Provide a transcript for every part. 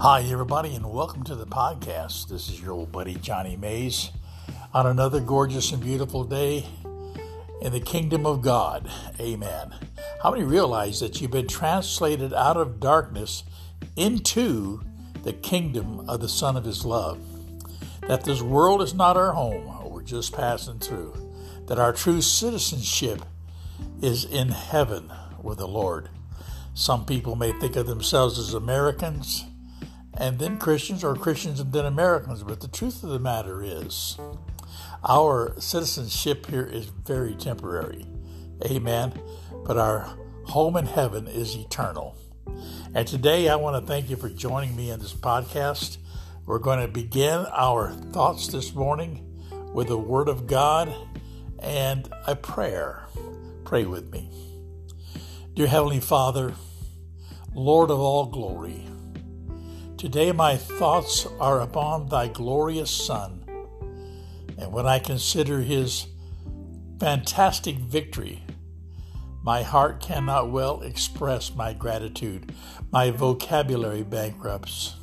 Hi, everybody, and welcome to the podcast. This is your old buddy Johnny Mays on another gorgeous and beautiful day in the kingdom of God. Amen. How many realize that you've been translated out of darkness into the kingdom of the Son of His love? That this world is not our home, we're just passing through. That our true citizenship is in heaven with the Lord. Some people may think of themselves as Americans and then Christians, or Christians and then Americans. But the truth of the matter is, our citizenship here is very temporary. Amen. But our home in heaven is eternal. And today I want to thank you for joining me in this podcast. We're going to begin our thoughts this morning with the Word of God and a prayer. Pray with me. Dear Heavenly Father, Lord of all glory, Today my thoughts are upon thy glorious Son, and when I consider his fantastic victory, my heart cannot well express my gratitude. My vocabulary bankrupts.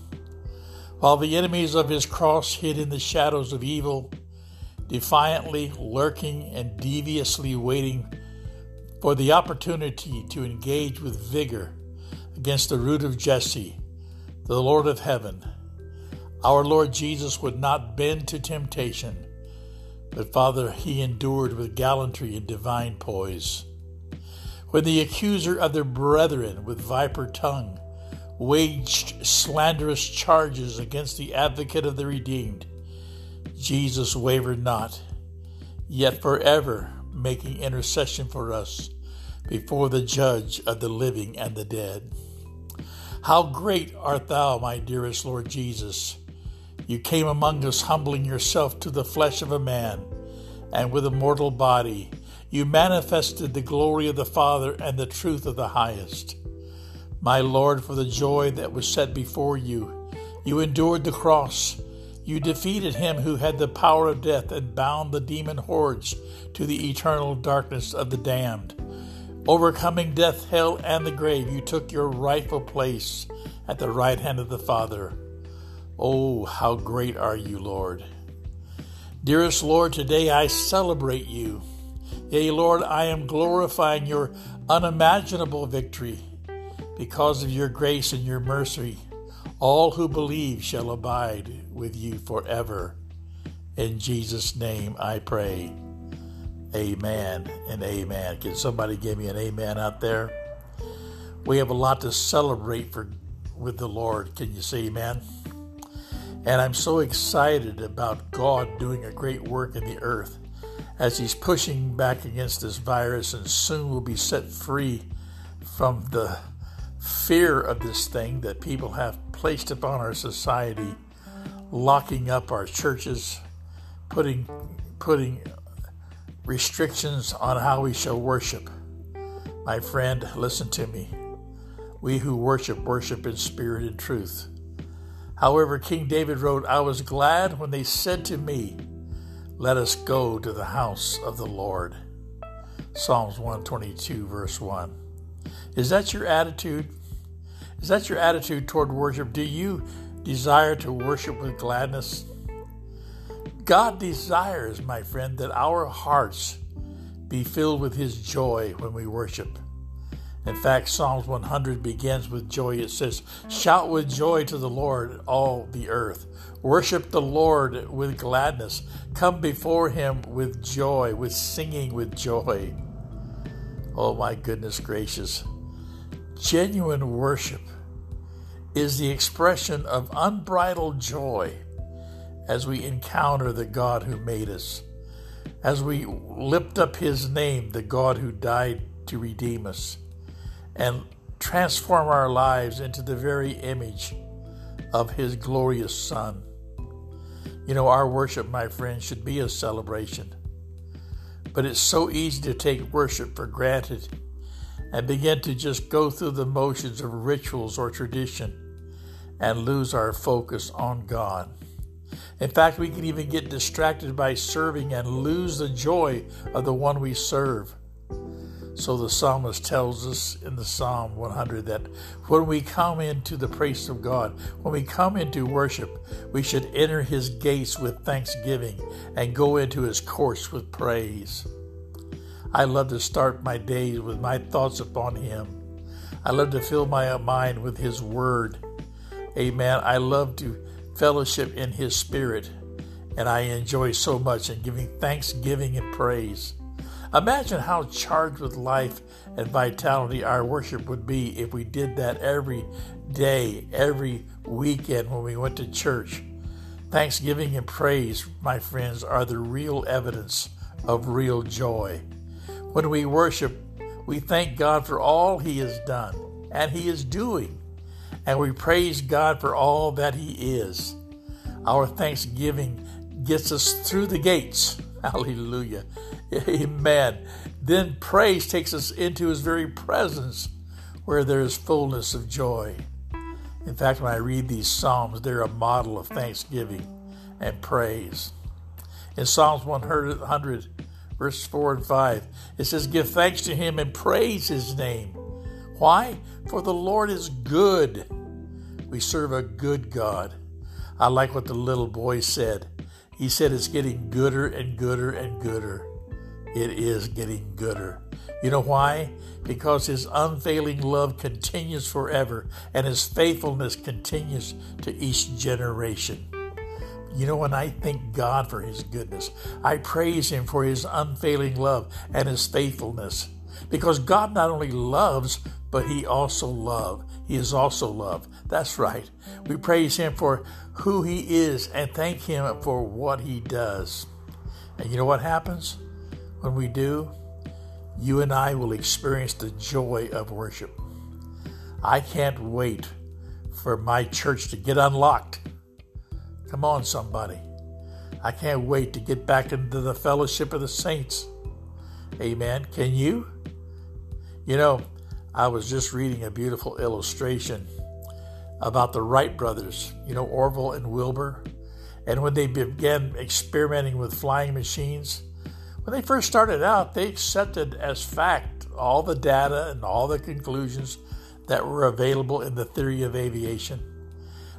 While the enemies of his cross hid in the shadows of evil, defiantly lurking and deviously waiting for the opportunity to engage with vigor against the root of Jesse, the Lord of heaven, our Lord Jesus would not bend to temptation, but Father, he endured with gallantry and divine poise. When the accuser of the brethren with viper tongue waged slanderous charges against the advocate of the redeemed, Jesus wavered not, yet forever making intercession for us before the judge of the living and the dead. How great art thou, my dearest Lord Jesus! You came among us, humbling yourself to the flesh of a man, and with a mortal body, you manifested the glory of the Father and the truth of the highest. My Lord, for the joy that was set before you, you endured the cross. You defeated him who had the power of death and bound the demon hordes to the eternal darkness of the damned. Overcoming death, hell, and the grave, you took your rightful place at the right hand of the Father. Oh, how great are you, Lord! Dearest Lord, today I celebrate you. Yea, Lord, I am glorifying your unimaginable victory. Because of your grace and your mercy, all who believe shall abide with you forever. In Jesus' name I pray. Amen and amen. Can somebody give me an amen out there? We have a lot to celebrate for with the Lord. Can you say amen? And I'm so excited about God doing a great work in the earth as He's pushing back against this virus and soon will be set free from the fear of this thing that people have placed upon our society, locking up our churches, putting putting restrictions on how we shall worship. My friend, listen to me. We who worship, worship in spirit and truth. However, King David wrote, I was glad when they said to me, Let us go to the house of the Lord. Psalms 122, verse 1. Is that your attitude? Is that your attitude toward worship? Do you desire to worship with gladness? God desires, my friend, that our hearts be filled with His joy when we worship. In fact, Psalms 100 begins with joy. It says, Shout with joy to the Lord, all the earth. Worship the Lord with gladness. Come before Him with joy, with singing with joy. Oh, my goodness gracious. Genuine worship is the expression of unbridled joy as we encounter the God who made us, as we lift up His name, the God who died to redeem us, and transform our lives into the very image of His glorious Son. You know, our worship, my friends, should be a celebration. But it's so easy to take worship for granted and begin to just go through the motions of rituals or tradition and lose our focus on God. In fact, we can even get distracted by serving and lose the joy of the one we serve. So the psalmist tells us in the Psalm 100 that when we come into the praise of God, when we come into worship, we should enter his gates with thanksgiving and go into his courts with praise. I love to start my days with my thoughts upon him. I love to fill my mind with his word. Amen. I love to fellowship in his spirit, and I enjoy so much in giving thanksgiving and praise. Imagine how charged with life and vitality our worship would be if we did that every day, every weekend when we went to church. Thanksgiving and praise, my friends, are the real evidence of real joy. When we worship, we thank God for all He has done and He is doing, and we praise God for all that He is. Our thanksgiving gets us through the gates. Hallelujah. Amen. Then praise takes us into his very presence where there is fullness of joy. In fact, when I read these Psalms, they're a model of thanksgiving and praise. In Psalms 100, verse 4 and 5, it says, Give thanks to him and praise his name. Why? For the Lord is good. We serve a good God. I like what the little boy said. He said it's getting gooder and gooder and gooder it is getting gooder. You know why? Because his unfailing love continues forever and his faithfulness continues to each generation. You know, when I thank God for his goodness, I praise him for his unfailing love and his faithfulness. Because God not only loves, but he also love. He is also love. That's right. We praise him for who he is and thank him for what he does. And you know what happens? When we do, you and I will experience the joy of worship. I can't wait for my church to get unlocked. Come on, somebody. I can't wait to get back into the fellowship of the saints. Amen. Can you? You know, I was just reading a beautiful illustration about the Wright brothers, you know, Orville and Wilbur. And when they began experimenting with flying machines, when they first started out, they accepted as fact all the data and all the conclusions that were available in the theory of aviation.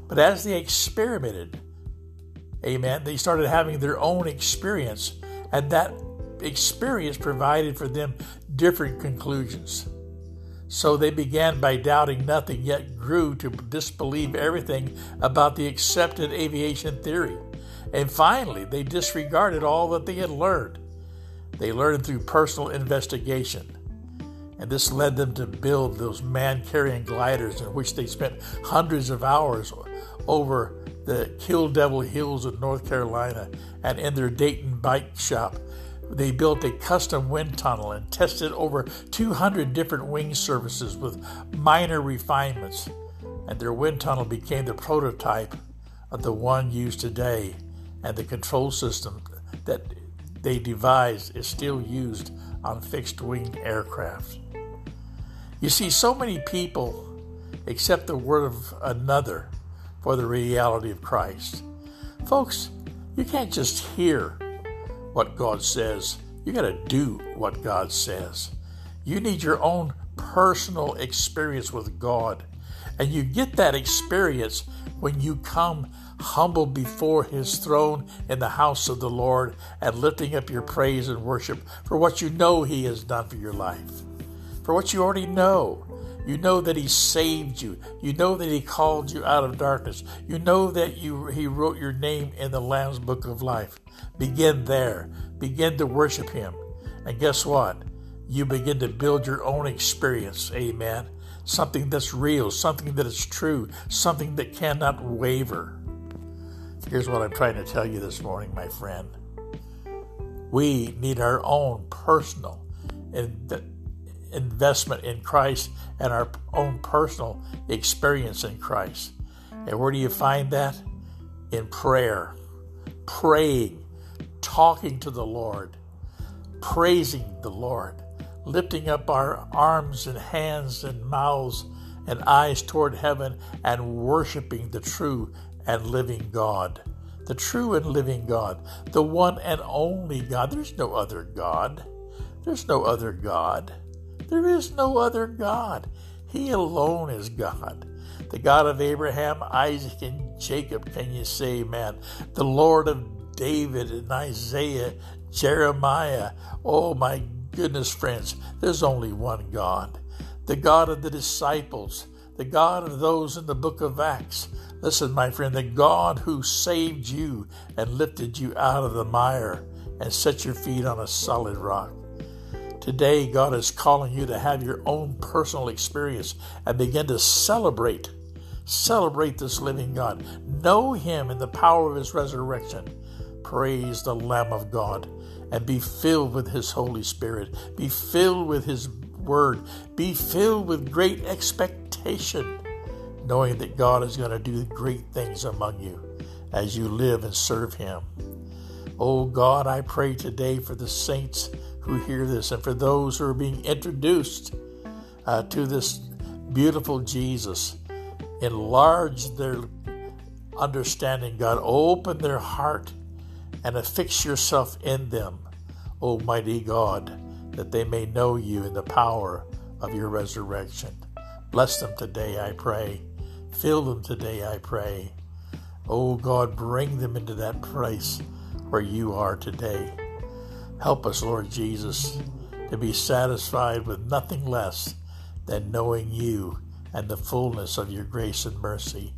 But as they experimented, amen, they started having their own experience, and that experience provided for them different conclusions. So they began by doubting nothing, yet grew to disbelieve everything about the accepted aviation theory. And finally, they disregarded all that they had learned they learned through personal investigation. And this led them to build those man carrying gliders in which they spent hundreds of hours over the Kill Devil Hills of North Carolina and in their Dayton bike shop. They built a custom wind tunnel and tested over 200 different wing surfaces with minor refinements. And their wind tunnel became the prototype of the one used today and the control system that they devised is still used on fixed wing aircraft. You see, so many people accept the word of another for the reality of Christ. Folks, you can't just hear what God says, you got to do what God says. You need your own personal experience with God. And you get that experience when you come humble before his throne in the house of the Lord and lifting up your praise and worship for what you know he has done for your life, for what you already know. You know that he saved you. You know that he called you out of darkness. You know that you, he wrote your name in the Lamb's book of life. Begin there. Begin to worship him. And guess what? You begin to build your own experience. Amen. Something that's real, something that is true, something that cannot waver. Here's what I'm trying to tell you this morning, my friend. We need our own personal investment in Christ and our own personal experience in Christ. And where do you find that? In prayer, praying, talking to the Lord, praising the Lord, lifting up our arms and hands and mouths and eyes toward heaven and worshiping the true and living God, the true and living God, the one and only God. There's no other God. There's no other God. There is no other God. He alone is God. The God of Abraham, Isaac, and Jacob, can you say, man? The Lord of David and Isaiah, Jeremiah. Oh, my goodness, friends, there's only one God. The God of the disciples, the God of those in the book of Acts. Listen, my friend, the God who saved you and lifted you out of the mire and set your feet on a solid rock. Today, God is calling you to have your own personal experience and begin to celebrate. Celebrate this living God. Know Him in the power of His resurrection. Praise the Lamb of God and be filled with His Holy Spirit. Be filled with His Word. Be filled with great expectation, knowing that God is going to do great things among you as you live and serve Him. Oh God, I pray today for the saints who hear this and for those who are being introduced uh, to this beautiful Jesus. Enlarge their understanding, God. Open their heart and affix yourself in them, Almighty God, that they may know you in the power of your resurrection. Bless them today, I pray. Fill them today, I pray. Oh God, bring them into that place where you are today. Help us, Lord Jesus, to be satisfied with nothing less than knowing you and the fullness of your grace and mercy.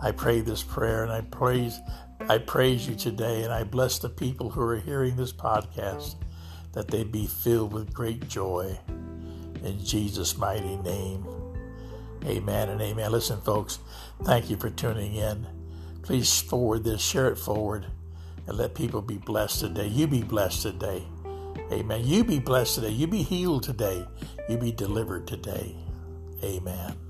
I pray this prayer and I praise I praise you today and I bless the people who are hearing this podcast that they be filled with great joy. In Jesus' mighty name. Amen and amen. Listen, folks, thank you for tuning in. Please forward this, share it forward and let people be blessed today. You be blessed today. Amen. You be blessed today. You be healed today. You be delivered today. Amen.